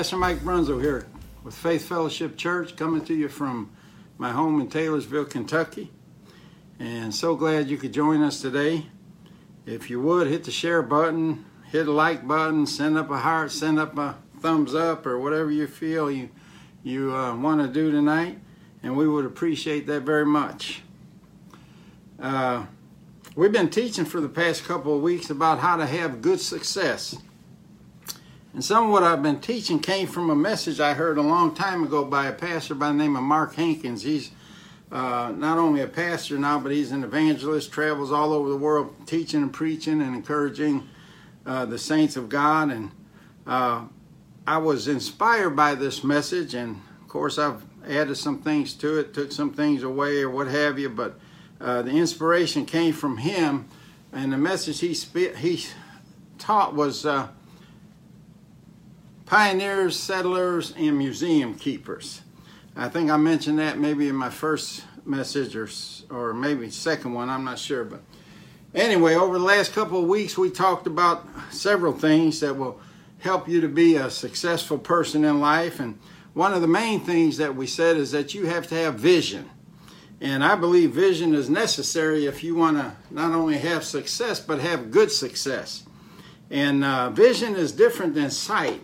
Pastor Mike Brunzo here with Faith Fellowship Church, coming to you from my home in Taylorsville, Kentucky. And so glad you could join us today. If you would, hit the share button, hit a like button, send up a heart, send up a thumbs up, or whatever you feel you, you uh, want to do tonight. And we would appreciate that very much. Uh, we've been teaching for the past couple of weeks about how to have good success. And some of what I've been teaching came from a message I heard a long time ago by a pastor by the name of Mark Hankins. He's uh, not only a pastor now, but he's an evangelist, travels all over the world teaching and preaching and encouraging uh, the saints of God. And uh, I was inspired by this message, and of course, I've added some things to it, took some things away, or what have you, but uh, the inspiration came from him, and the message he, spe- he taught was uh, pioneers, settlers, and museum keepers. I think I mentioned that maybe in my first message or or maybe second one. I'm not sure, but anyway, over the last couple of weeks, we talked about several things that will help you to be a successful person in life. And one of the main things that we said is that you have to have vision. And I believe vision is necessary if you want to not only have success, but have good success. And uh, vision is different than sight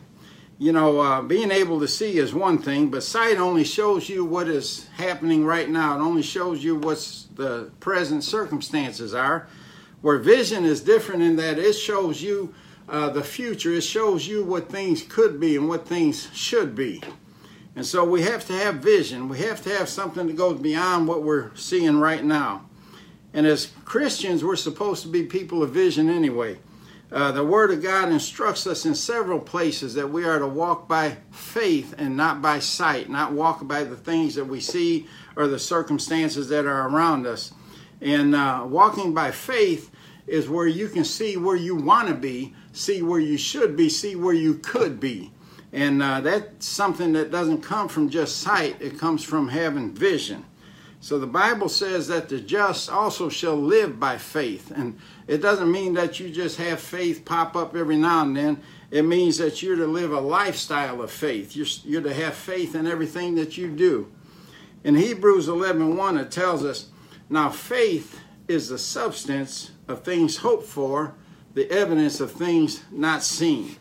you know, uh, being able to see is one thing, but sight only shows you what is happening right now. It only shows you what the present circumstances are. Where vision is different in that it shows you uh, the future. It shows you what things could be and what things should be. And so we have to have vision. We have to have something that goes beyond what we're seeing right now. And as Christians, we're supposed to be people of vision anyway. Uh, the Word of God instructs us in several places that we are to walk by faith and not by sight, not walk by the things that we see or the circumstances that are around us. And uh, walking by faith is where you can see where you want to be, see where you should be, see where you could be. And uh, that's something that doesn't come from just sight, it comes from having vision. So the Bible says that the just also shall live by faith. And it doesn't mean that you just have faith pop up every now and then. It means that you're to live a lifestyle of faith. You're, you're to have faith in everything that you do. In Hebrews 11 1, it tells us, Now faith is the substance of things hoped for, the evidence of things not seen.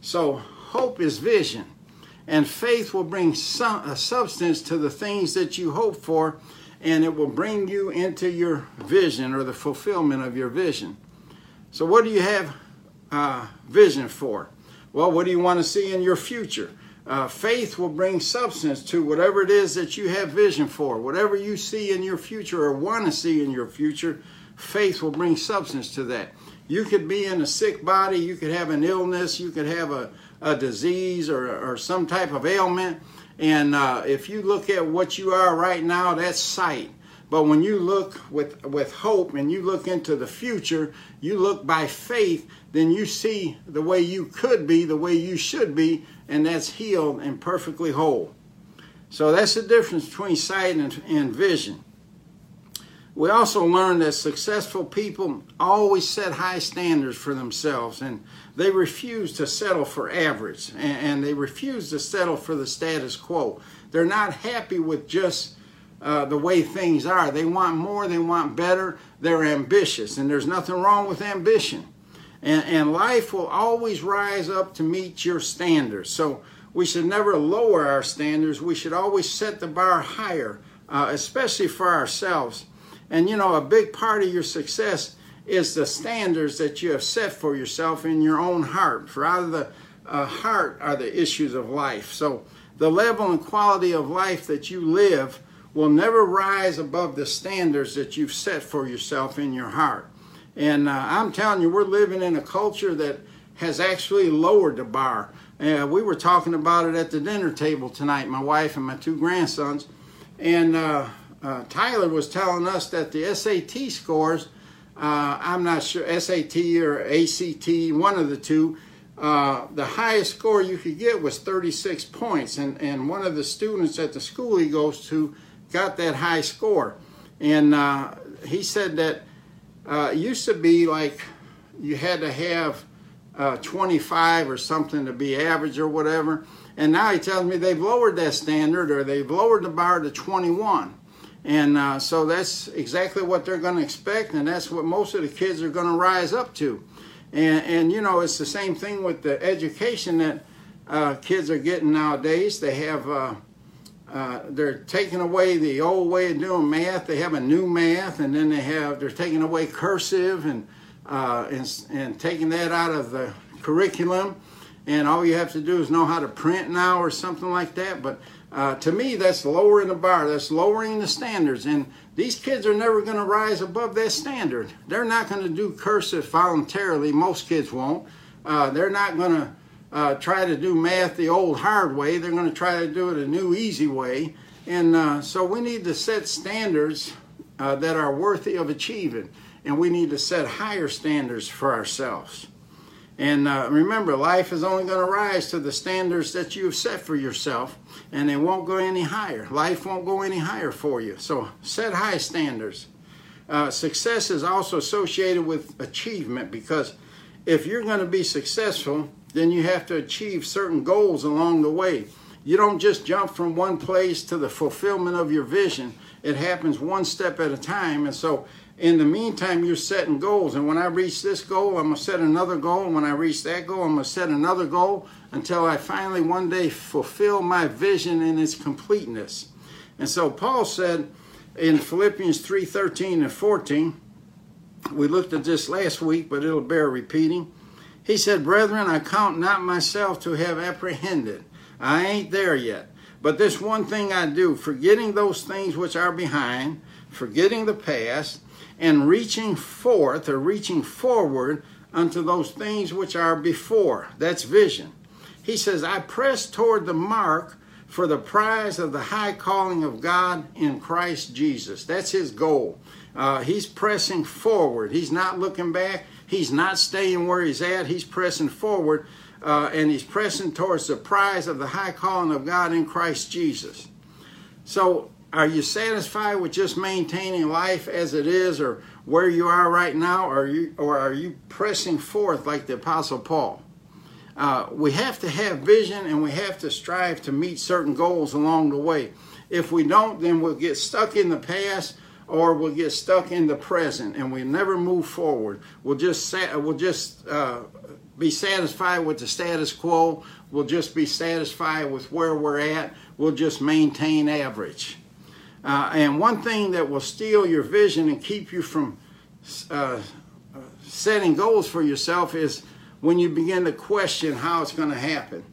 So hope is vision. And faith will bring some, a substance to the things that you hope for and it will bring you into your vision or the fulfillment of your vision. So, what do you have uh, vision for? Well, what do you want to see in your future? Uh, faith will bring substance to whatever it is that you have vision for. Whatever you see in your future or want to see in your future, faith will bring substance to that. You could be in a sick body, you could have an illness, you could have a, a disease or, or some type of ailment, and uh, if you look at what you are right now, that's sight. But when you look with, with hope and you look into the future, you look by faith, then you see the way you could be, the way you should be, and that's healed and perfectly whole. So that's the difference between sight and, and vision. We also learned that successful people always set high standards for themselves and they refuse to settle for average and, they refuse to settle for the status quo. They're not happy with just uh, the way things are. They want more, they want better, they're ambitious, and there's nothing wrong with ambition. And, and life will always rise up to meet your standards. So we should never lower our standards, we should always set the bar higher, uh, especially for ourselves. And you know, a big part of your success is the standards that you have set for yourself in your own heart. For out of the uh, heart are the issues of life. So the level and quality of life that you live will never rise above the standards that you've set for yourself in your heart. And uh, I'm telling you, we're living in a culture that has actually lowered the bar. Uh, we were talking about it at the dinner table tonight, my wife and my two grandsons. And uh, uh, Tyler was telling us that the SAT scores, uh, I'm not sure, SAT or ACT, one of the two, uh, the highest score you could get was 36 points. And, and one of the students at the school he goes to got that high score. And uh, he said that it used to be like you had to have uh, 25 or something to be average or whatever. And now he tells me they've lowered that standard or they've lowered the bar to 21. And uh, so that's exactly what they're going to expect, and that's what most of the kids are going to rise up to. And, and you know, it's the same thing with the education that uh, kids are getting nowadays. They have, uh, uh, they're taking away the old way of doing math. They have a new math, and then they have, they're taking away cursive and uh, and, and taking that out of the curriculum. And all you have to do is know how to print now or something like that. But uh, to me, that's lowering the bar. That's lowering the standards. And these kids are never going to rise above that standard. They're not going to do cursive voluntarily. Most kids won't. Uh, they're not going to uh, try to do math the old hard way. They're going to try to do it a new easy way. And uh, so we need to set standards uh, that are worthy of achieving and we need to set higher standards for ourselves. And uh, remember, life is only going to rise to the standards that you've set for yourself, and it won't go any higher. Life won't go any higher for you. So set high standards. Uh, success is also associated with achievement because if you're going to be successful, then you have to achieve certain goals along the way. You don't just jump from one place to the fulfillment of your vision. It happens one step at a time. And so in the meantime, you're setting goals. And when I reach this goal, I'm going to set another goal. And when I reach that goal, I'm going to set another goal until I finally one day fulfill my vision in its completeness. And so Paul said in Philippians 3 13 and 14, we looked at this last week, but it'll bear repeating. He said, Brethren, I count not myself to have apprehended. I ain't there yet. But this one thing I do, forgetting those things which are behind, forgetting the past, and reaching forth or reaching forward unto those things which are before. That's vision. He says, I press toward the mark for the prize of the high calling of God in Christ Jesus. That's his goal. Uh, he's pressing forward. He's not looking back. He's not staying where he's at. He's pressing forward uh, and he's pressing towards the prize of the high calling of God in Christ Jesus. So are you satisfied with just maintaining life as it is or where you are right now? Or are you, or are you pressing forth like the apostle paul? Uh, we have to have vision and we have to strive to meet certain goals along the way. If we don't then we'll get stuck in the past or we'll get stuck in the present and we never move forward. We'll just we'll just uh, be satisfied with the status quo. We'll just be satisfied with where we're at. We'll just maintain average uh, and one thing that will steal your vision and keep you from uh, setting goals for yourself is when you begin to question how it's going to happen.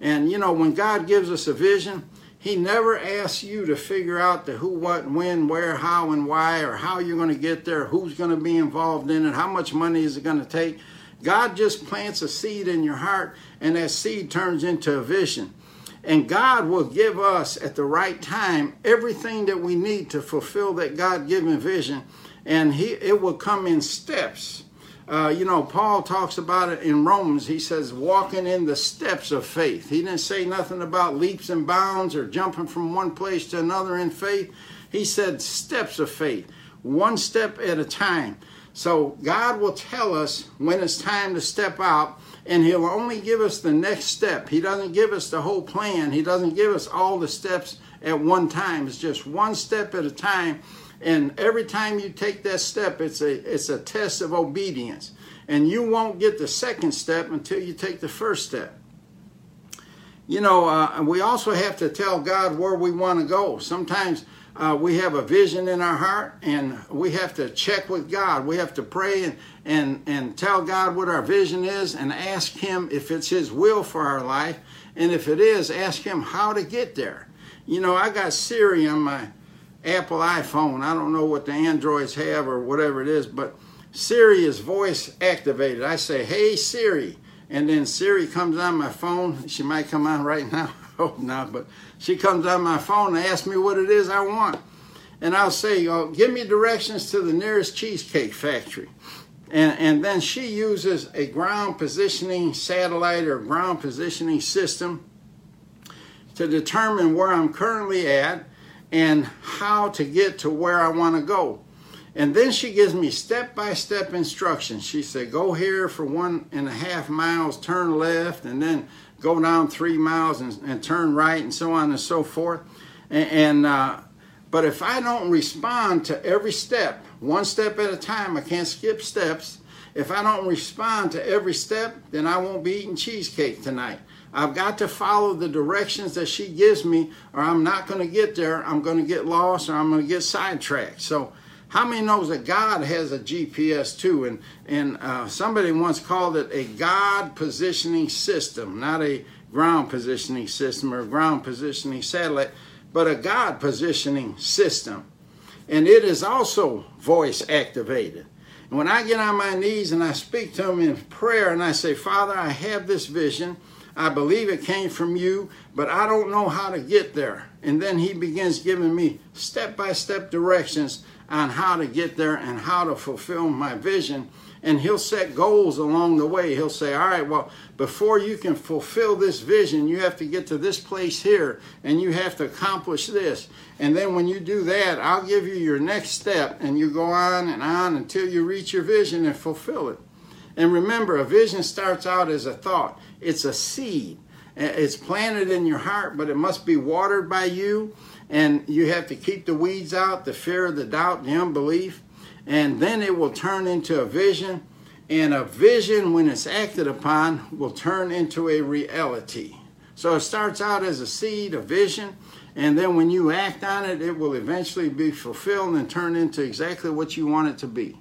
And you know, when God gives us a vision, He never asks you to figure out the who, what, when, where, how, and why, or how you're going to get there, who's going to be involved in it, how much money is it going to take. God just plants a seed in your heart, and that seed turns into a vision. And God will give us at the right time everything that we need to fulfill that God given vision. And he, it will come in steps. Uh, you know, Paul talks about it in Romans. He says, walking in the steps of faith. He didn't say nothing about leaps and bounds or jumping from one place to another in faith. He said, steps of faith, one step at a time. So God will tell us when it's time to step out and he'll only give us the next step. He doesn't give us the whole plan. He doesn't give us all the steps at one time. It's just one step at a time. And every time you take that step, it's a it's a test of obedience. And you won't get the second step until you take the first step. You know, uh, we also have to tell God where we want to go. Sometimes uh, we have a vision in our heart and we have to check with God. We have to pray and, and, and tell God what our vision is and ask Him if it's His will for our life. And if it is, ask Him how to get there. You know, I got Siri on my Apple iPhone. I don't know what the Androids have or whatever it is, but Siri is voice activated. I say, Hey Siri, and then Siri comes on my phone. She might come on right now. Hope not, but she comes on my phone and asks me what it is I want. And I'll say, oh, give me directions to the nearest cheesecake factory. And, and then she uses a ground positioning satellite or ground positioning system to determine where I'm currently at and how to get to where I want to go. And then she gives me step by step instructions. She said, Go here for one and a half miles, turn left, and then go down three miles and, and turn right, and so on and so forth. And, and uh, but if I don't respond to every step, one step at a time, I can't skip steps. If I don't respond to every step, then I won't be eating cheesecake tonight. I've got to follow the directions that she gives me, or I'm not going to get there. I'm going to get lost, or I'm going to get sidetracked. So, how many knows that God has a GPS too? And and uh, somebody once called it a God positioning system, not a ground positioning system or ground positioning satellite, but a God positioning system. And it is also voice activated. And when I get on my knees and I speak to him in prayer and I say, Father, I have this vision. I believe it came from you, but I don't know how to get there. And then he begins giving me step by step directions on how to get there and how to fulfill my vision. And he'll set goals along the way. He'll say, All right, well, before you can fulfill this vision, you have to get to this place here and you have to accomplish this. And then when you do that, I'll give you your next step and you go on and on until you reach your vision and fulfill it. And remember, a vision starts out as a thought, it's a seed. Uh, it's planted in your heart, but it must be watered by you and you have to keep the weeds out, the fear, the doubt, the unbelief, and then it will turn into a vision. And a vision, when it's acted upon, will turn into a reality. So it starts out as a seed, a vision, and then when you act on it, it will eventually be fulfilled and turn into exactly what you want it to be.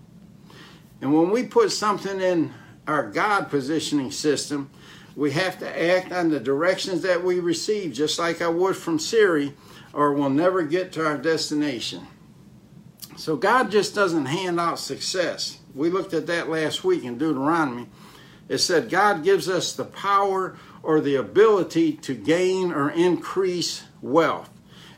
And when we put something in our God positioning system, we have to act on the directions that we receive, just like I would from Siri or we'll never get to our destination. So God just doesn't hand out success. We looked at that last week in Deuteronomy. It said God gives us the power or the ability to gain or increase wealth.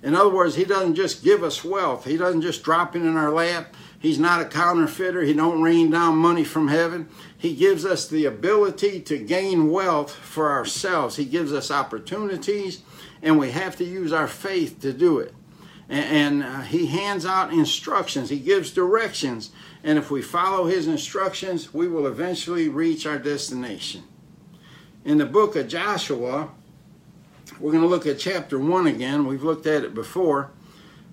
In other words, he doesn't just give us wealth. He doesn't just drop it in our lap. He's not a counterfeiter. He don't rain down money from heaven. He gives us the ability to gain wealth for ourselves. He gives us opportunities and we have to use our faith to do it. And, uh, he hands out instructions, he gives directions, and if we follow his instructions, we will eventually reach our destination. In the book of Joshua, we're going to look at chapter 1 again. We've looked at it before.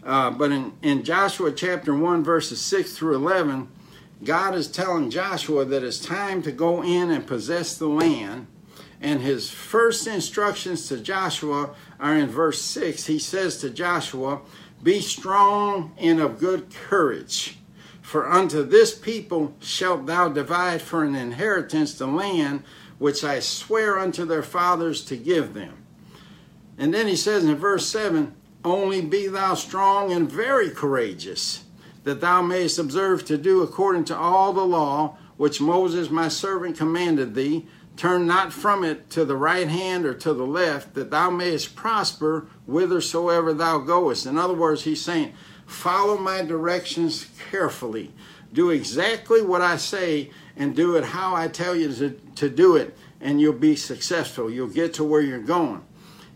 Uh, but in, in Joshua chapter 1, verses 6 through 11, God is telling Joshua that it's time to go in and possess the land and his first instructions to Joshua are in verse 6. He says to Joshua, Be strong and of good courage, for unto this people shalt thou divide for an inheritance the land which I swear unto their fathers to give them. And then he says in verse 7 Only be thou strong and very courageous, that thou mayest observe to do according to all the law which Moses my servant commanded thee Turn not from it to the right hand or to the left, that thou mayest prosper whithersoever thou goest. In other words, he's saying, follow my directions carefully. Do exactly what I say and do it how I tell you to, to do it, and you'll be successful. You'll get to where you're going.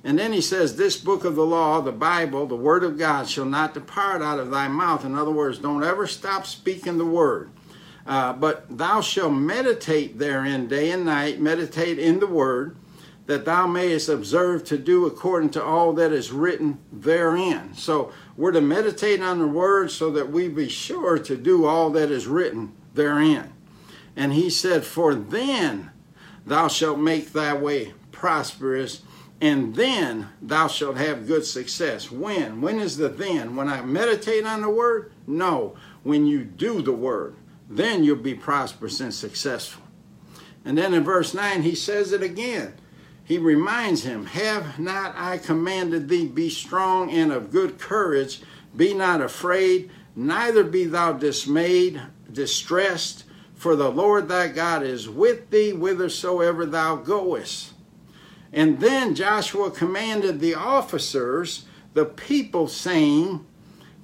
And then he says, This book of the law, the Bible, the Word of God, shall not depart out of thy mouth. In other words, don't ever stop speaking the Word. Uh, but thou shalt meditate therein day and night, meditate in the word, that thou mayest observe to do according to all that is written therein. So we're to meditate on the word so that we be sure to do all that is written therein. And he said, For then thou shalt make thy way prosperous, and then thou shalt have good success. When? When is the then? When I meditate on the word? No, when you do the word then you'll be prosperous and successful. And then in verse 9, he says it again. He reminds him, Have not I commanded thee, be strong and of good courage, be not afraid, neither be thou dismayed, distressed, for the Lord thy God is with thee whithersoever thou goest. And then Joshua commanded the officers, the people, saying,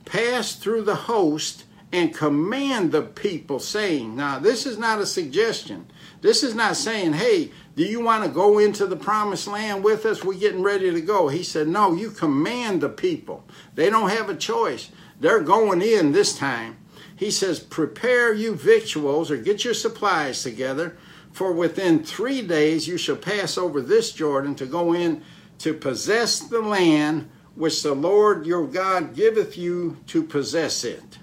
Pass through the host and command the people, saying, Now, this is not a suggestion. This is not saying, Hey, do you want to go into the promised land with us? We're getting ready to go. He said, No, you command the people. They don't have a choice. They're going in this time he says, Prepare you victuals or get your supplies together, for within three days you shall pass over this Jordan to go in to possess the land which the Lord your God giveth you to possess it.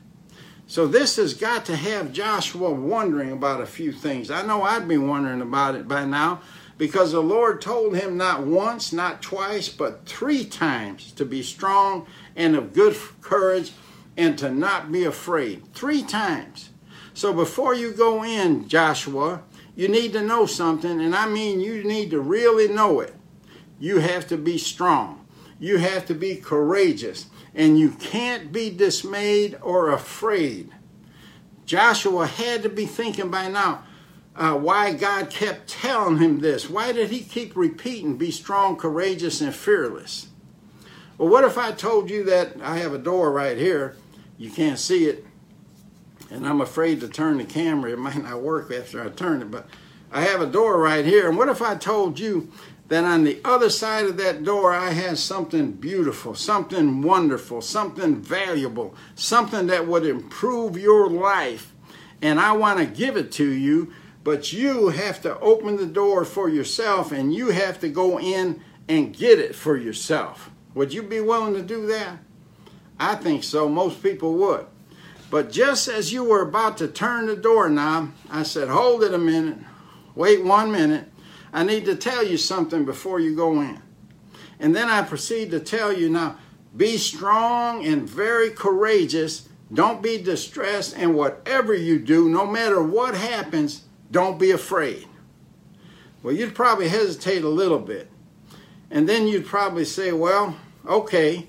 So this has got to have Joshua wondering about a few things. I know I'd be wondering about it by now because the Lord told him not once, not twice, but three times to be strong and of good courage and to not be afraid. Three times. So before you go in, Joshua, you need to know something, and I mean you need to really know it. You have to be strong. You have to be courageous, and you can't be dismayed or afraid. Joshua had to be thinking by now uh, why God kept telling him this. Why did he keep repeating, be strong, courageous, and fearless? Well, what if I told you that I have a door right here you can't see it. And I'm afraid to turn the camera. It might not work after I turn it, but I have a door right here. And what if I told you that on the other side of that door I have something beautiful, something wonderful, something valuable, something that would improve your life. And I want to give it to you, but you have to open the door for yourself and you have to go in and get it for yourself. Would you be willing to do that? I think so. Most people would. But just as you were about to turn the doorknob, I said, Hold it a minute. Wait one minute. I need to tell you something before you go in. And then I proceed to tell you now be strong and very courageous. Don't be distressed. And whatever you do, no matter what happens, don't be afraid. Well, you'd probably hesitate a little bit. And then you'd probably say, Well, okay.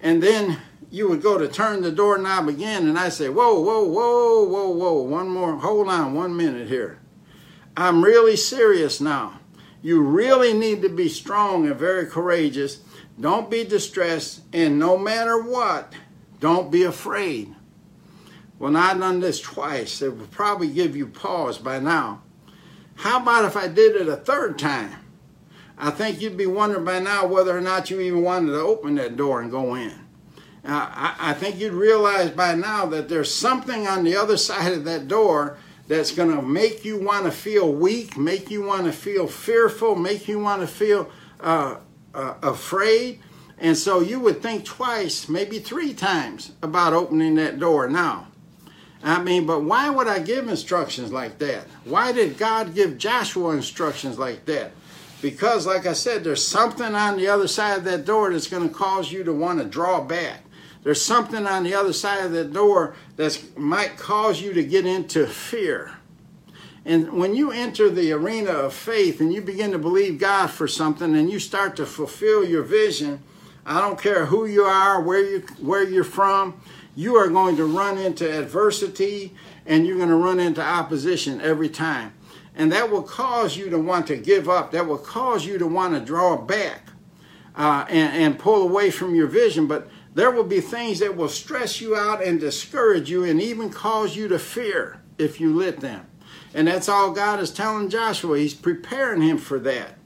And then you would go to turn the doorknob again, and I say, Whoa, whoa, whoa, whoa, whoa, one more, hold on one minute here. I'm really serious now. You really need to be strong and very courageous. Don't be distressed, and no matter what, don't be afraid. Well, I've done this twice. It would probably give you pause by now. How about if I did it a third time? I think you'd be wondering by now whether or not you even wanted to open that door and go in. Uh, I, I think you'd realize by now that there's something on the other side of that door that's going to make you want to feel weak, make you want to feel fearful, make you want to feel uh, uh, afraid. And so you would think twice, maybe three times about opening that door now. I mean, but why would I give instructions like that? Why did God give Joshua instructions like that? Because, like I said, there's something on the other side of that door that's going to cause you to want to draw back. There's something on the other side of the door that might cause you to get into fear. And when you enter the arena of faith and you begin to believe God for something and you start to fulfill your vision, I don't care who you are, where you where you're from, you are going to run into adversity and you're going to run into opposition every time. And that will cause you to want to give up. That will cause you to want to draw back uh, and, and pull away from your vision. But there will be things that will stress you out and discourage you and even cause you to fear if you let them. And that's all God is telling Joshua. He's preparing him for that.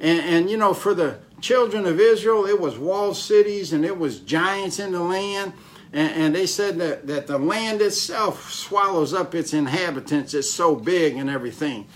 And, and you know, for the children of Israel, it was walled cities and it was giants in the land. And, and they said that, that the land itself swallows up its inhabitants. It's so big and everything.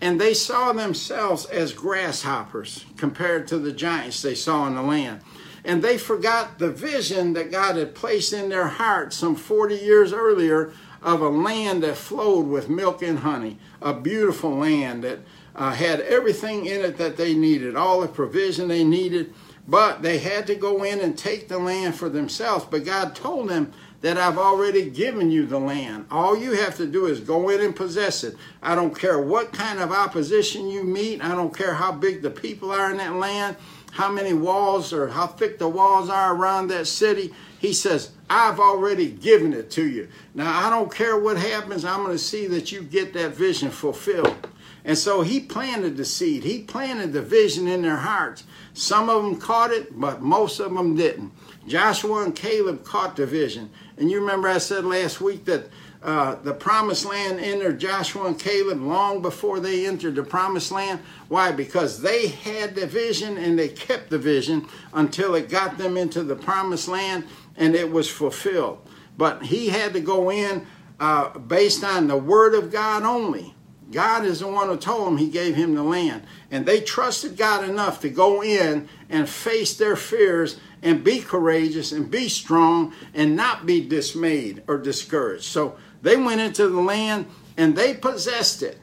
And they saw themselves as grasshoppers compared to the giants they saw in the land and they forgot the vision that God had placed in their hearts some 40 years earlier of a land that flowed with milk and honey, a beautiful land that uh, had everything in it that they needed, all the provision they needed, but they had to go in and take the land for themselves. But God told them that I've already given you the land. All you have to do is go in and possess it. I don't care what kind of opposition you meet, I don't care how big the people are in that land how many walls or how thick the walls are around that city. He says, I've already given it to you. Now, I don't care what happens, I'm going to see that you get that vision fulfilled. And so he planted the seed, he planted the vision in their hearts. Some of them caught it, but most of them didn't. Joshua and Caleb caught the vision. And you remember I said last week that uh, the promised land entered Joshua and Caleb long before they entered the promised land. Why? Because they had the vision and they kept the vision until it got them into the promised land and it was fulfilled. But he had to go in uh, based on the word of God only. God is the one who told him he gave him the land. And they trusted God enough to go in and face their fears and be courageous and be strong and not be dismayed or discouraged. So they went into the land and they possessed it.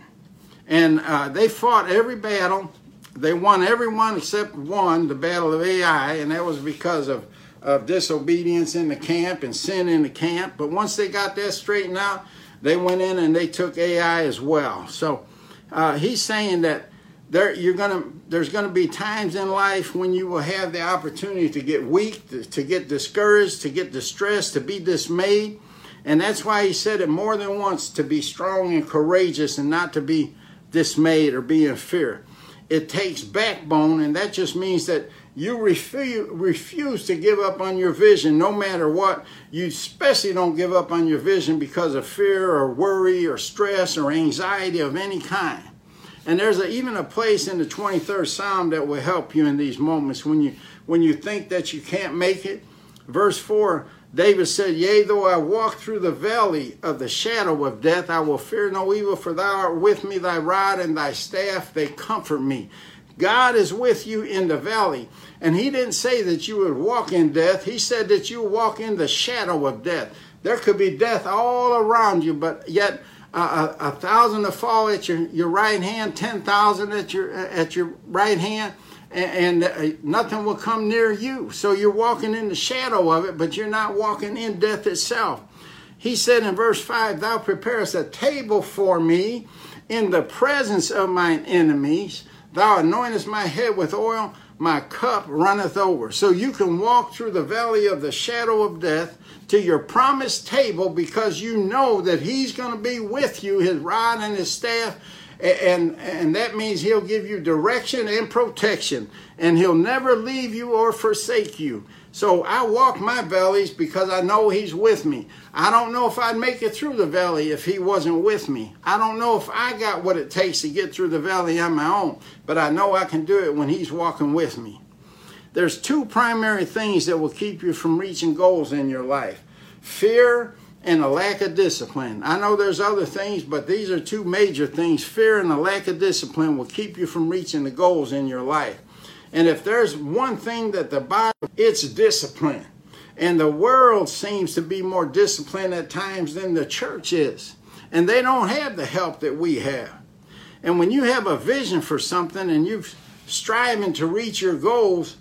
And uh, they fought every battle. They won every one except one, the Battle of Ai, and that was because of, of disobedience in the camp and sin in the camp. But once they got that straightened out, they went in and they took Ai as well. So uh, he's saying that there you're gonna there's gonna be times in life when you will have the opportunity to get weak, to, to get discouraged, to get distressed, to be dismayed. And that's why he said it more than once to be strong and courageous and not to be dismayed or be in fear. It takes backbone, and that just means that you refuse, refuse to give up on your vision no matter what. You especially don't give up on your vision because of fear or worry or stress or anxiety of any kind. And there's a, even a place in the 23rd Psalm that will help you in these moments when you when you think that you can't make it. Verse 4 David said, Yea, though I walk through the valley of the shadow of death, I will fear no evil, for thou art with me, thy rod and thy staff, they comfort me. God is with you in the valley. And he didn't say that you would walk in death, he said that you walk in the shadow of death. There could be death all around you, but yet uh, a, a, thousand to fall at your, your right hand, 10,000 at your, at your right hand and, uh, nothing will come near you. So you're walking in the shadow of it, but you're not walking in death itself. He said in verse 5, Thou preparest a table for me in the presence of mine enemies. Thou anointest my head with oil, my cup runneth over. So you can walk through the valley of the shadow of death to your promised table because you know that He's going to be with you, His rod and His staff and and that means he'll give you direction and protection and he'll never leave you or forsake you. So i walk my valleys because i know he's with me. I don't know if i'd make it through the valley if he wasn't with me. I don't know if i got what it takes to get through the valley on my own but i know i can do it when he's walking with me. There's two primary things that will keep you from reaching goals in your life. Fear and a lack of discipline. I know there's other things, but these are two major things. Fear and a lack of discipline will keep you from reaching the goals in your life. And if there's one thing that the Bible, it's discipline. And the world seems to be more disciplined at times than the church is. And they don't have the help that we have. And when you have a vision for something and you're striving to reach your goals,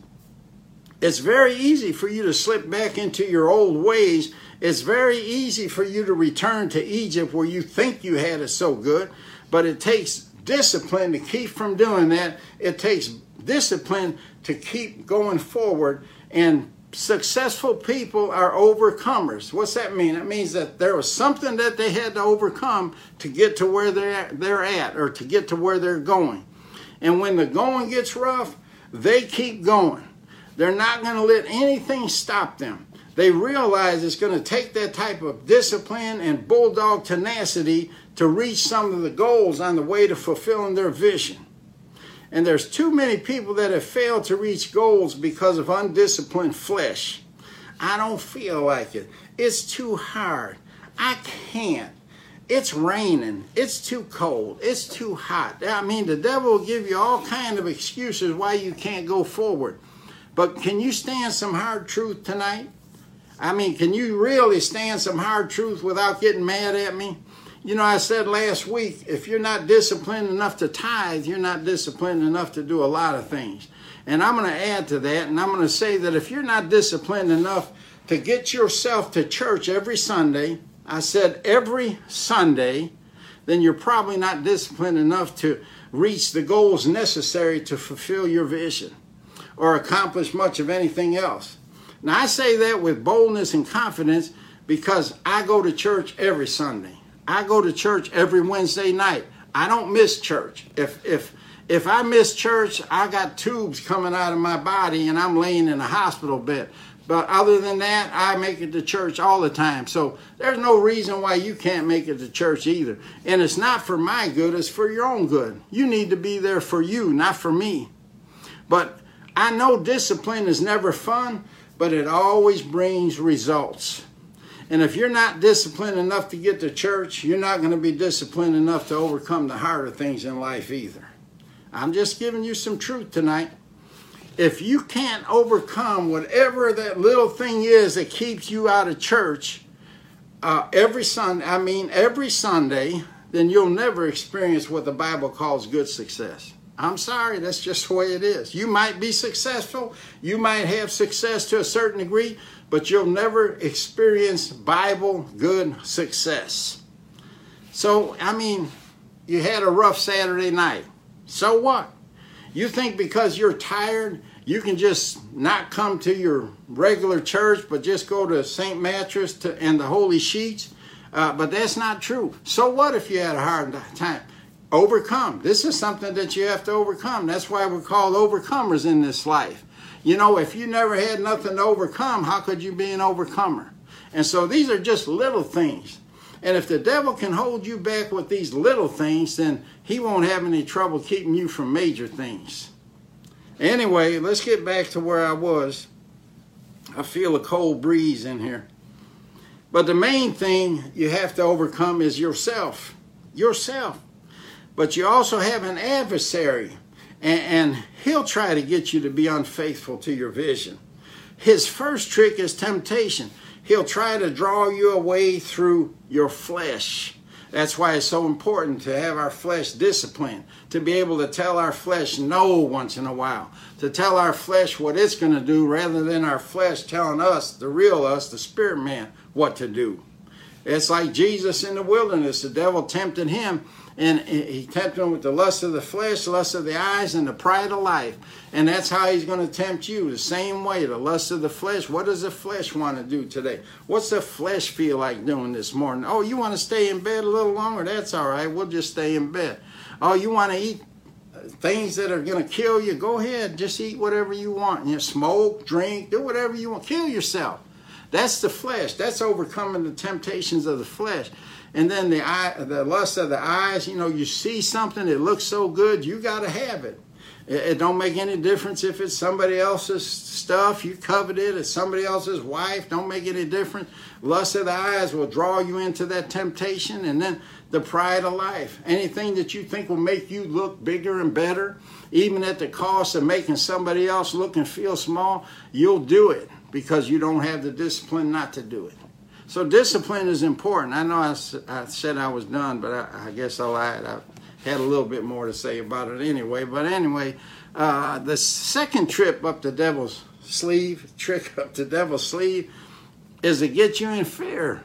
it's very easy for you to slip back into your old ways it's very easy for you to return to Egypt where you think you had it so good, but it takes discipline to keep from doing that. It takes discipline to keep going forward. And successful people are overcomers. What's that mean? It means that there was something that they had to overcome to get to where they're, they're at or to get to where they're going. And when the going gets rough, they keep going. They're not going to let anything stop them they realize it's going to take that type of discipline and bulldog tenacity to reach some of the goals on the way to fulfilling their vision. And there's too many people that have failed to reach goals because of undisciplined flesh. I don't feel like it. It's too hard. I can't. It's raining. It's too cold. It's too hot. I mean, the devil will give you all kind of excuses why you can't go forward. But can you stand some hard truth tonight? I mean, can you really stand some hard truth without getting mad at me? You know, I said last week, if you're not disciplined enough to tithe, you're not disciplined enough to do a lot of things. And I'm going to add to that, and I'm going to say that if you're not disciplined enough to get yourself to church every Sunday, I said every Sunday, then you're probably not disciplined enough to reach the goals necessary to fulfill your vision or accomplish much of anything else. Now, I say that with boldness and confidence because I go to church every Sunday. I go to church every Wednesday night. I don't miss church. If if if I miss church, I got tubes coming out of my body and I'm laying in a hospital bed. But other than that, I make it to church all the time. So there's no reason why you can't make it to church either. And it's not for my good, it's for your own good. You need to be there for you, not for me. But I know discipline is never fun, but it always brings results. And if you're not disciplined enough to get to church, you're not going to be disciplined enough to overcome the harder things in life either. I'm just giving you some truth tonight. If you can't overcome whatever that little thing is that keeps you out of church uh, every Sunday, I mean every Sunday, then you'll never experience what the Bible calls good success. I'm sorry, that's just the way it is. You might be successful, you might have success to a certain degree, but you'll never experience Bible good success. So, I mean, you had a rough Saturday night. So what? You think because you're tired, you can just not come to your regular church, but just go to St. Mattress to, and the Holy Sheets? Uh, but that's not true. So what if you had a hard time? Overcome. This is something that you have to overcome. That's why we're called overcomers in this life. You know, if you never had nothing to overcome, how could you be an overcomer? And so these are just little things. And if the devil can hold you back with these little things, then he won't have any trouble keeping you from major things. Anyway, let's get back to where I was. I feel a cold breeze in here. But the main thing you have to overcome is yourself. Yourself. But you also have an adversary and, and he'll try to get you to be unfaithful to your vision. His first trick is temptation. He'll try to draw you away through your flesh. That's why it's so important to have our flesh disciplined, to be able to tell our flesh no once in a while, to tell our flesh what it's going to do rather than our flesh telling us, the real us, the spirit man, what to do. It's like Jesus in the wilderness. The devil tempted him and he tempted him with the lust of the flesh, lust of the eyes, and the pride of life. And that's how he's going to tempt you the same way the lust of the flesh. What does the flesh want to do today? What's the flesh feel like doing this morning? Oh, you want to stay in bed a little longer? That's all right. We'll just stay in bed. Oh, you want to eat things that are going to kill you? Go ahead. Just eat whatever you want. You know, smoke, drink, do whatever you want. Kill yourself. That's the flesh. That's overcoming the temptations of the flesh. And then the eye, the lust of the eyes, you know, you see something, it looks so good, you got to have it. it. It don't make any difference if it's somebody else's stuff, you covet it, it's somebody else's wife, don't make any difference. Lust of the eyes will draw you into that temptation. And then the pride of life. Anything that you think will make you look bigger and better, even at the cost of making somebody else look and feel small, you'll do it because you don't have the discipline not to do it. So discipline is important. I know I, I said I was done, but I, I, guess I lied. I had a little bit more to say about it anyway. But anyway, uh, the second trip up the devil's sleeve, trick up the devil's sleeve, is to get you in fear.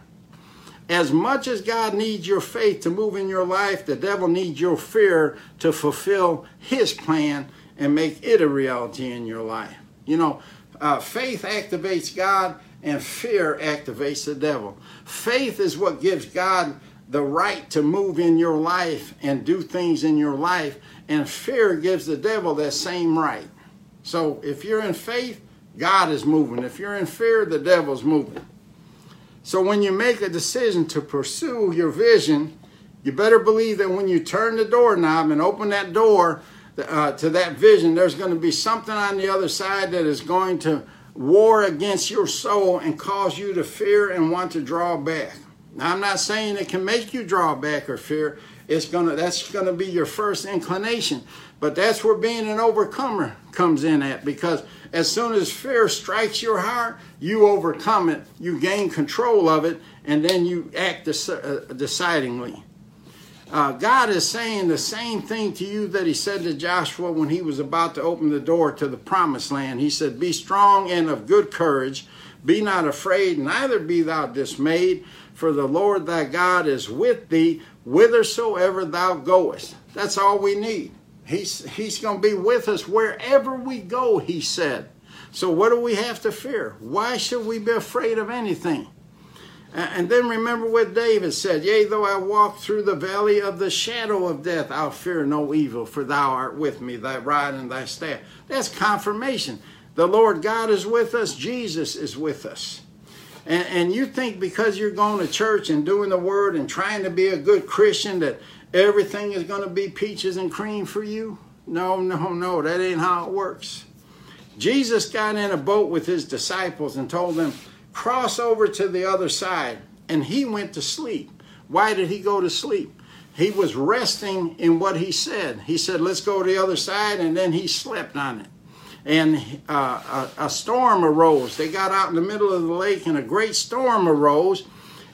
As much as God needs your faith to move in your life, the devil needs your fear to fulfill his plan and make it a reality in your life. You know, uh, faith activates God and fear activates the devil. Faith is what gives God the right to move in your life and do things in your life, and fear gives the devil that same right. So if you're in faith, God is moving. If you're in fear, the devil's moving. So when you make a decision to pursue your vision, you better believe that when you turn the doorknob and open that door uh, to that vision, there's going to be something on the other side that is going to war against your soul and cause you to fear and want to draw back. Now, I'm not saying it can make you draw back or fear. It's gonna that's gonna be your first inclination. But that's where being an overcomer comes in at because as soon as fear strikes your heart, you overcome it, you gain control of it, and then you act uh, decidingly. Uh, God is saying the same thing to you that He said to Joshua when he was about to open the door to the promised land. He said, Be strong and of good courage. Be not afraid, neither be thou dismayed, for the Lord thy God is with thee whithersoever thou goest. That's all we need. He's, he's going to be with us wherever we go, he said. So what do we have to fear? Why should we be afraid of anything? And then remember what David said Yea, though I walk through the valley of the shadow of death, I'll fear no evil, for thou art with me, thy rod and thy staff. That's confirmation. The Lord God is with us, Jesus is with us. And, and you think because you're going to church and doing the word and trying to be a good Christian that everything is going to be peaches and cream for you? No, no, no, that ain't how it works. Jesus got in a boat with his disciples and told them, cross over to the other side. And he went to sleep. Why did he go to sleep? He was resting in what he said. He said, let's go to the other side, and then he slept on it. And uh, a, a storm arose. They got out in the middle of the lake, and a great storm arose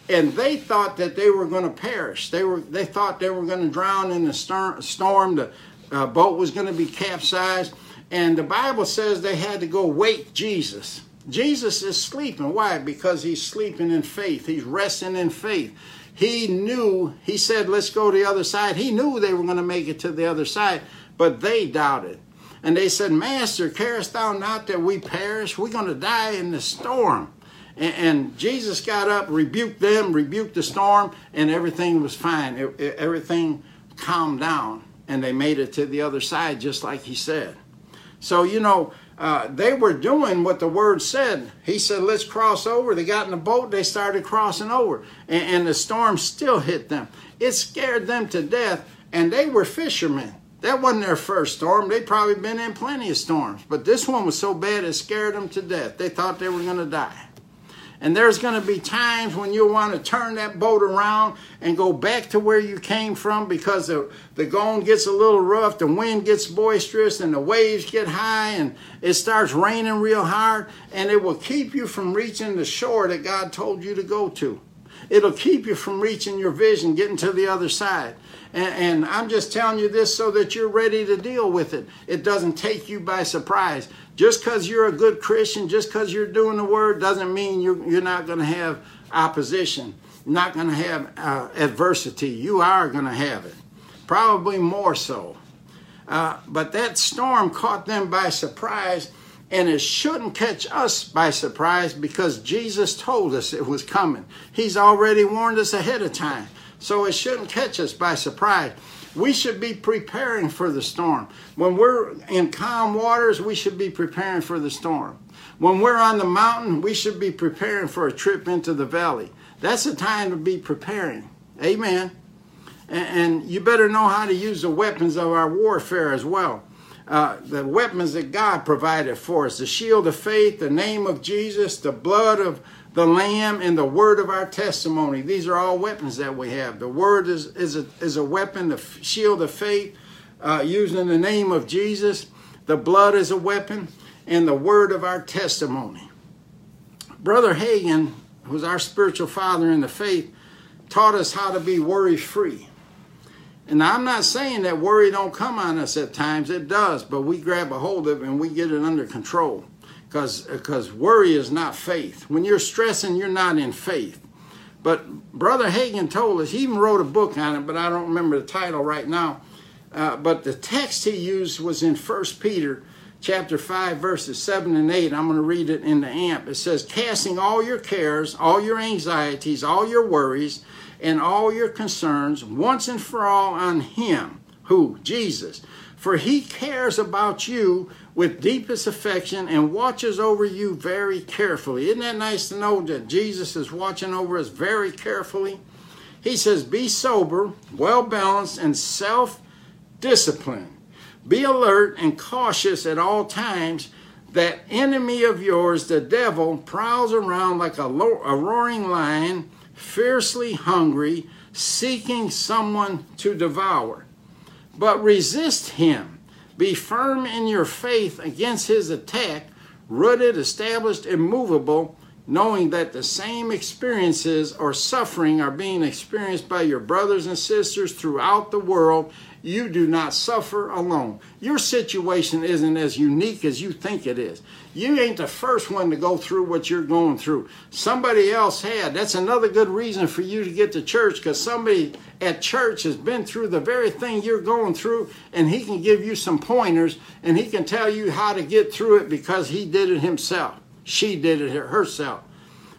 and they thought that they were going to perish. They were they thought they were going to drown in the storm. The uh, boat was going to be capsized, and the Bible says they had to go wake Jesus. Jesus is sleeping. Why? Because he's sleeping in faith. He's resting in faith. He knew, he said, let's go to the other side. He knew they were going to make it to the other side, but they doubted. And they said, Master, carest thou not that we perish? We're going to die in the storm. And, Jesus got up, rebuked them, rebuked the storm, and everything was fine. Everything calmed down, and they made it to the other side just like he said. So, you know, uh, they were doing what the word said. He said, let's cross over. They got in the boat, they started crossing over, and, and the storm still hit them. It scared them to death, and they were fishermen. That wasn't their first storm. They'd probably been in plenty of storms, but this one was so bad it scared them to death. They thought they were going to die. And there's going to be times when you'll want to turn that boat around and go back to where you came from because the, the going gets a little rough, the wind gets boisterous, and the waves get high, and it starts raining real hard, and it will keep you from reaching the shore that God told you to go to. It'll keep you from reaching your vision, getting to the other side. And, and, I'm just telling you this so that you're ready to deal with it. It doesn't take you by surprise. Just because you're a good Christian, just because you're doing the word, doesn't mean you're, you're not going to have opposition, not going to have uh, adversity. You are going to have it, probably more so. Uh, but that storm caught them by surprise, and it shouldn't catch us by surprise because Jesus told us it was coming. He's already warned us ahead of time, so it shouldn't catch us by surprise. We should be preparing for the storm. When we're in calm waters, we should be preparing for the storm. When we're on the mountain, we should be preparing for a trip into the valley. That's the time to be preparing. Amen. And, you better know how to use the weapons of our warfare as well. Uh, the weapons that God provided for us the shield of faith, the name of Jesus, the blood of the Lamb, and the word of our testimony. These are all weapons that we have. The word is, is, a, is a weapon, the shield of faith, uh, using the name of Jesus. The blood is a weapon, and the word of our testimony. Brother Hagin, who's our spiritual father in the faith, taught us how to be worry free. And I'm not saying that worry don't come on us at times, it does, but we grab a hold of it and we get it under control because worry is not faith. When you're stressing, you're not in faith. But Brother Hagin told us, he even wrote a book on it, but I don't remember the title right now. Uh, but the text he used was in 1 Peter chapter 5, verses 7 and 8. I'm going to read it in the AMP. It says, Casting all your cares, all your anxieties, all your worries, and all your concerns once and for all on Him. Who? Jesus. For He cares about you with deepest affection and watches over you very carefully. Isn't that nice to know that Jesus is watching over us very carefully? He says, Be sober, well balanced, and self disciplined. Be alert and cautious at all times. That enemy of yours, the devil, prowls around like a, a roaring lion, fiercely hungry, seeking someone to devour. But resist him be firm in your faith against his attack, rooted, established, immovable, knowing that the same experiences or suffering are being experienced by your brothers and sisters throughout the world, you do not suffer alone. Your situation isn't as unique as you think it is. You ain't the first one to go through what you're going through. Somebody else had. That's another good reason for you to get to church because somebody at church has been through the very thing you're going through and he can give you some pointers and he can tell you how to get through it because he did it himself. She did it herself.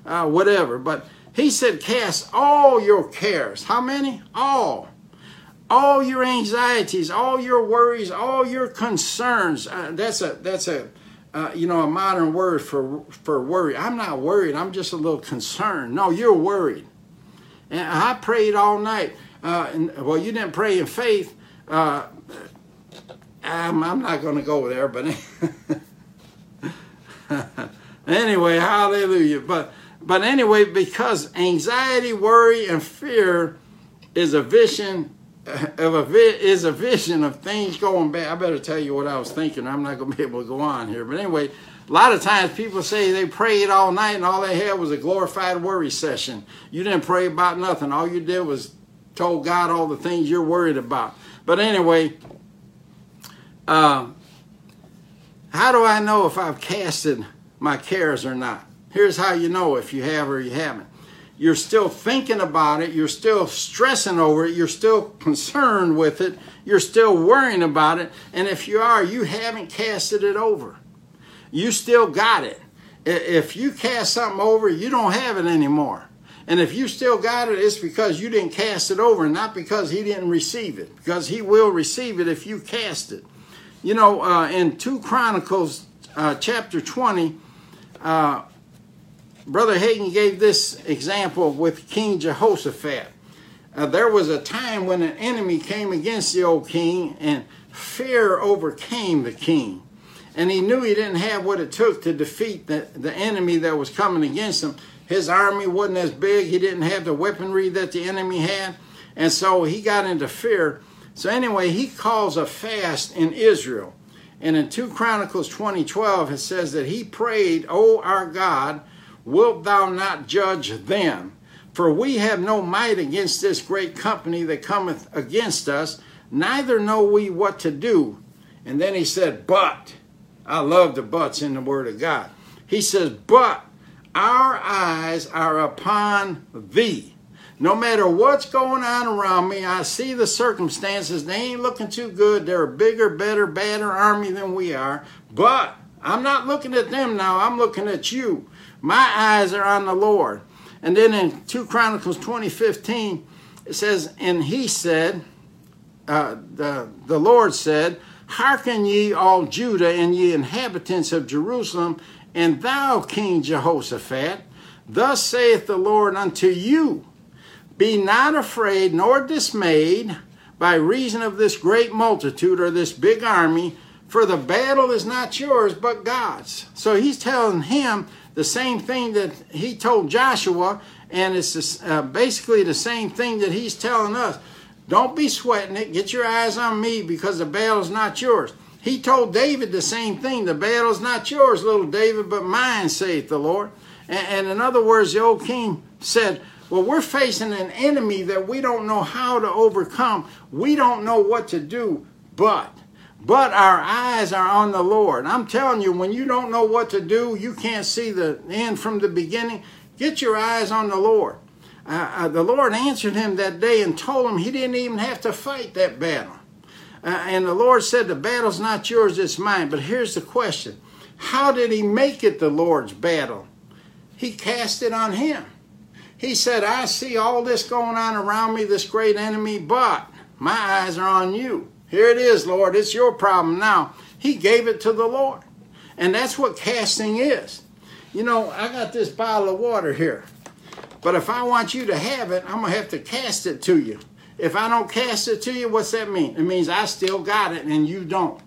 Uh, whatever. But he said, Cast all your cares. How many? All all your anxieties, all your worries, all your concerns. Uh, that's a that's a uh, you know a modern word for for worry. I'm not worried. I'm just a little concerned. No, you're worried. And I prayed all night. Uh, and, well, you didn't pray in faith. Uh, I'm, I'm not going to go there, but anyway, hallelujah. But but anyway, because anxiety, worry, and fear is a vision of a vi- is a vision of things going bad. I better tell you what I was thinking. I'm not going to be able to go on here. But anyway, a lot of times people say they prayed all night and all they had was a glorified worry session. You didn't pray about nothing. All you did was told God all the things you're worried about. But anyway, uh, how do I know if I've casted my cares or not? Here's how you know if you have or you haven't you're still thinking about it, you're still stressing over it, you're still concerned with it, you're still worrying about it, and if you are, you haven't casted it over. You still got it. If you cast something over, you don't have it anymore. And if you still got it, it's because you didn't cast it over, not because he didn't receive it, because he will receive it if you cast it. You know, uh, in 2 Chronicles uh, chapter 20, uh, Brother Hagin gave this example with King Jehoshaphat. Uh, there was a time when an enemy came against the old king, and fear overcame the king. And he knew he didn't have what it took to defeat the, the enemy that was coming against him. His army wasn't as big, he didn't have the weaponry that the enemy had, and so he got into fear. So, anyway, he calls a fast in Israel. And in 2 Chronicles 2012, it says that he prayed, O our God, wilt thou not judge them? For we have no might against this great company that cometh against us, neither know we what to do. And then he said, But, I love the buts in the Word of God. He says, But our eyes are upon thee. No matter what's going on around me, I see the circumstances. They ain't looking too good. They're a bigger, better, badder army than we are. But I'm not looking at them now. I'm looking at you. My eyes are on the Lord. And then in 2 Chronicles 2015, it says, And he said, uh, the, the Lord said, Hearken ye all Judah and ye inhabitants of Jerusalem, and thou, King Jehoshaphat, thus saith the Lord unto you, Be not afraid nor dismayed by reason of this great multitude or this big army, for the battle is not yours but God's. So he's telling him the same thing that he told Joshua, and it's uh, basically the same thing that he's telling us. Don't be sweating it. Get your eyes on me because the battle's not yours. He told David the same thing. The battle's not yours, little David, but mine, saith the Lord. And, and in other words, the old king said, Well, we're facing an enemy that we don't know how to overcome. We don't know what to do, but but our eyes are on the Lord. I'm telling you, when you don't know what to do, you can't see the end from the beginning, get your eyes on the Lord. Uh, uh, the Lord answered him that day and told him he didn't even have to fight that battle. Uh, and the Lord said, The battle's not yours, it's mine. But here's the question How did he make it the Lord's battle? He cast it on him. He said, I see all this going on around me, this great enemy, but my eyes are on you. Here it is, Lord. It's your problem now. He gave it to the Lord. And that's what casting is. You know, I got this bottle of water here. But if I want you to have it, I'm going to have to cast it to you. If I don't cast it to you, what's that mean? It means I still got it and you don't.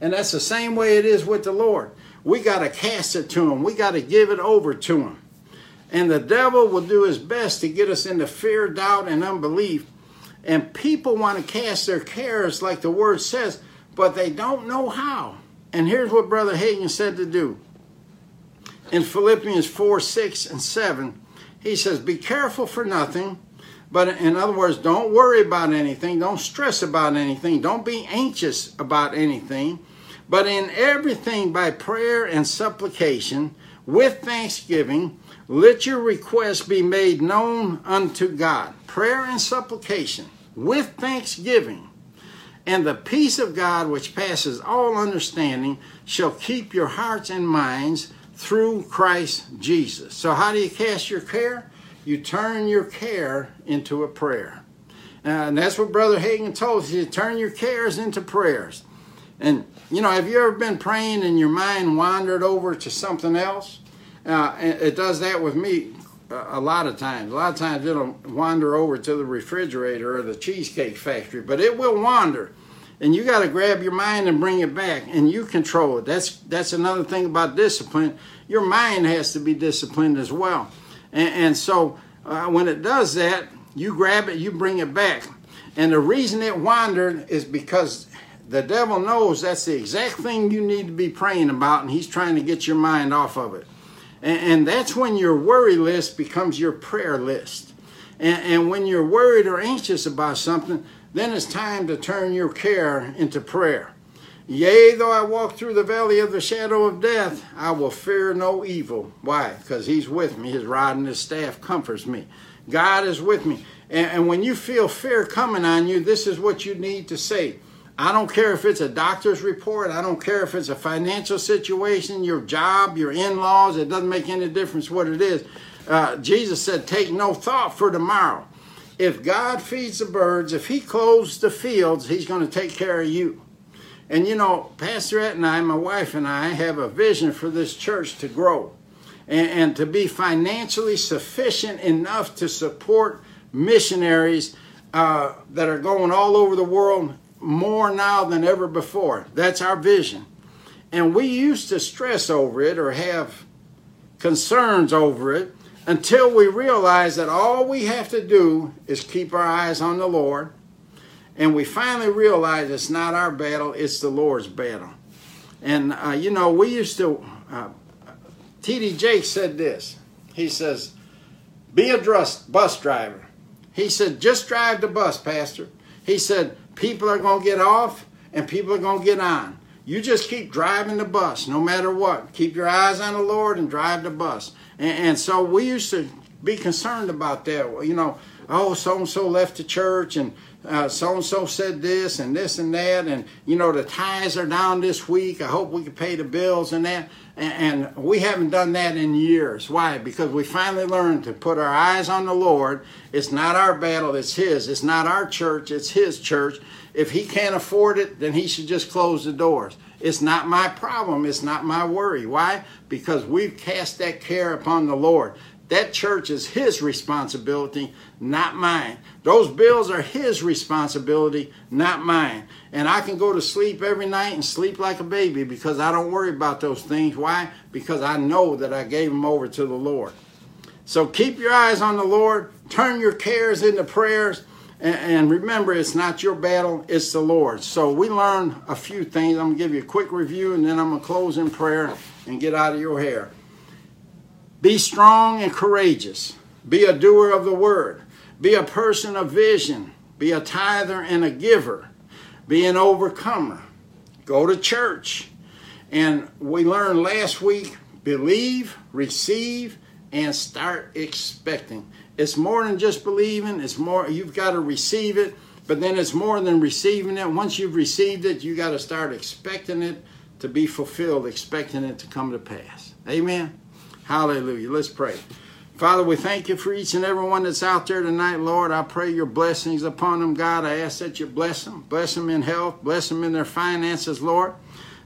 And that's the same way it is with the Lord. We got to cast it to him. We got to give it over to him. And the devil will do his best to get us into fear, doubt, and unbelief and people want to cast their cares like the word says, but they don't know how. And here's what Brother Hagin said to do. in Philippians 4 6 and 7, he says, Be careful for nothing. But in other words, don't worry about anything. Don't stress about anything. Don't be anxious about anything. But in everything, by prayer and supplication, with thanksgiving, let your requests be made known unto God. Prayer and supplication with thanksgiving. And the peace of God, which passes all understanding, shall keep your hearts and minds through Christ Jesus. So, how do you cast your care? You turn your care into a prayer. Uh, and that's what Brother Hagin told us. You turn your cares into prayers. And, you know, have you ever been praying and your mind wandered over to something else? Uh, it does that with me a lot of times. A lot of times it'll wander over to the refrigerator or the cheesecake factory, but it will wander. And you got to grab your mind and bring it back, and you control it. That's that's another thing about discipline. Your mind has to be disciplined as well. And, and so uh, when it does that, you grab it, you bring it back. And the reason it wandered is because the devil knows that's the exact thing you need to be praying about, and he's trying to get your mind off of it. And, that's when your worry list becomes your prayer list. And, when you're worried or anxious about something, then it's time to turn your care into prayer. Yea, though I walk through the valley of the shadow of death, I will fear no evil. Why? Because He's with me. His rod and His staff comforts me. God is with me. And when you feel fear coming on you, this is what you need to say I don't care if it's a doctor's report. I don't care if it's a financial situation, your job, your in laws. It doesn't make any difference what it is. Uh, Jesus said, Take no thought for tomorrow. If God feeds the birds, if He clothes the fields, He's going to take care of you. And you know, Pastor Ed and I, my wife and I, have a vision for this church to grow and, and to be financially sufficient enough to support missionaries uh, that are going all over the world more now than ever before. That's our vision. And we used to stress over it or have concerns over it until we realize that all we have to do is keep our eyes on the Lord. And we finally realize it's not our battle, it's the Lord's battle. And, uh, you know, we used to, uh, T.D. Jakes said this. He says, Be a bus driver. He said, Just drive the bus, Pastor. He said, people are going to get off and people are going to get on. You just keep driving the bus no matter what. Keep your eyes on the Lord and drive the bus. And, and so we used to be concerned about that. You know, oh, so and so left the church and so and so said this and this and that. And, you know, the tithes are down this week. I hope we can pay the bills and that. And, and we haven't done that in years. Why? Because we finally learned to put our eyes on the Lord. It's not our battle, it's His. It's not our church, it's His church. If He can't afford it, then He should just close the doors. It's not my problem. It's not my worry. Why? Because we've cast that care upon the Lord. That church is his responsibility, not mine. Those bills are his responsibility, not mine. And I can go to sleep every night and sleep like a baby because I don't worry about those things. Why? Because I know that I gave them over to the Lord. So keep your eyes on the Lord, turn your cares into prayers, and, remember it's not your battle, it's the Lord. So we learned a few things. I'm going to give you a quick review and then I'm going to close in prayer and get out of your hair. Be strong and courageous. Be a doer of the word. Be a person of vision. Be a tither and a giver. Be an overcomer. Go to church. And we learned last week believe, receive, and start expecting. It's more than just believing, it's more, you've got to receive it, but then it's more than receiving it. Once you've received it, you got to start expecting it to be fulfilled, expecting it to come to pass. Amen. Hallelujah. Let's pray. Father, we thank you for each and every one that's out there tonight, Lord. I pray your blessings upon them, God. I ask that you bless them. Bless them in health. Bless them in their finances, Lord.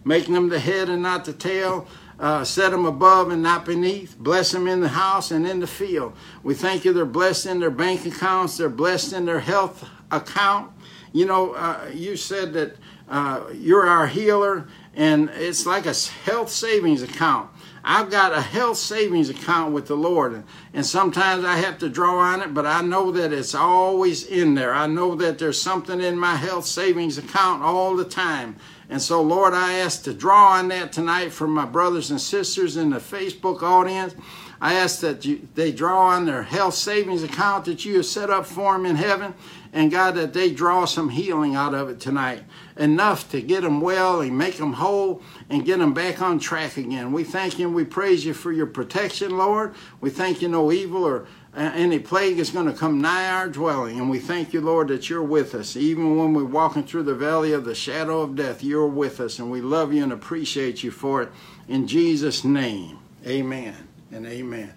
Making them the head and not the tail. Uh, set them above and not beneath. Bless them in the house and in the field. We thank you they're blessed in their bank accounts. They're blessed in their health account. You know, uh, you said that uh, you're our healer, and it's like a health savings account. I've got a health savings account with the Lord, and sometimes I have to draw on it, but I know that it's always in there. I know that there's something in my health savings account all the time. And so, Lord, I ask to draw on that tonight for my brothers and sisters in the Facebook audience. I ask that you, they draw on their health savings account that you have set up for them in heaven. And God, that they draw some healing out of it tonight. Enough to get them well and make them whole and get them back on track again. We thank you and we praise you for your protection, Lord. We thank you no evil or any plague is going to come nigh our dwelling. And we thank you, Lord, that you're with us. Even when we're walking through the valley of the shadow of death, you're with us. And we love you and appreciate you for it. In Jesus' name, amen and amen.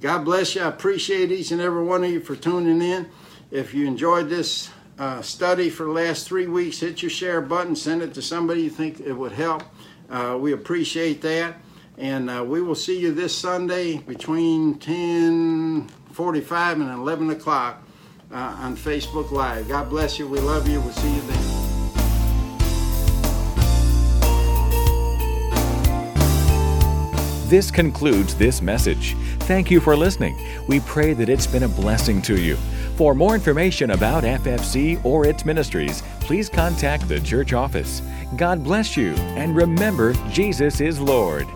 God bless you. I appreciate each and every one of you for tuning in. If you enjoyed this uh, study for the last three weeks, hit your share button, send it to somebody you think it would help. Uh, we appreciate that. And uh, we will see you this Sunday between 10:45 and 11 o'clock uh, on Facebook Live. God bless you. We love you. We'll see you then. This concludes this message. Thank you for listening. We pray that it's been a blessing to you. For more information about FFC or its ministries, please contact the church office. God bless you, and remember, Jesus is Lord.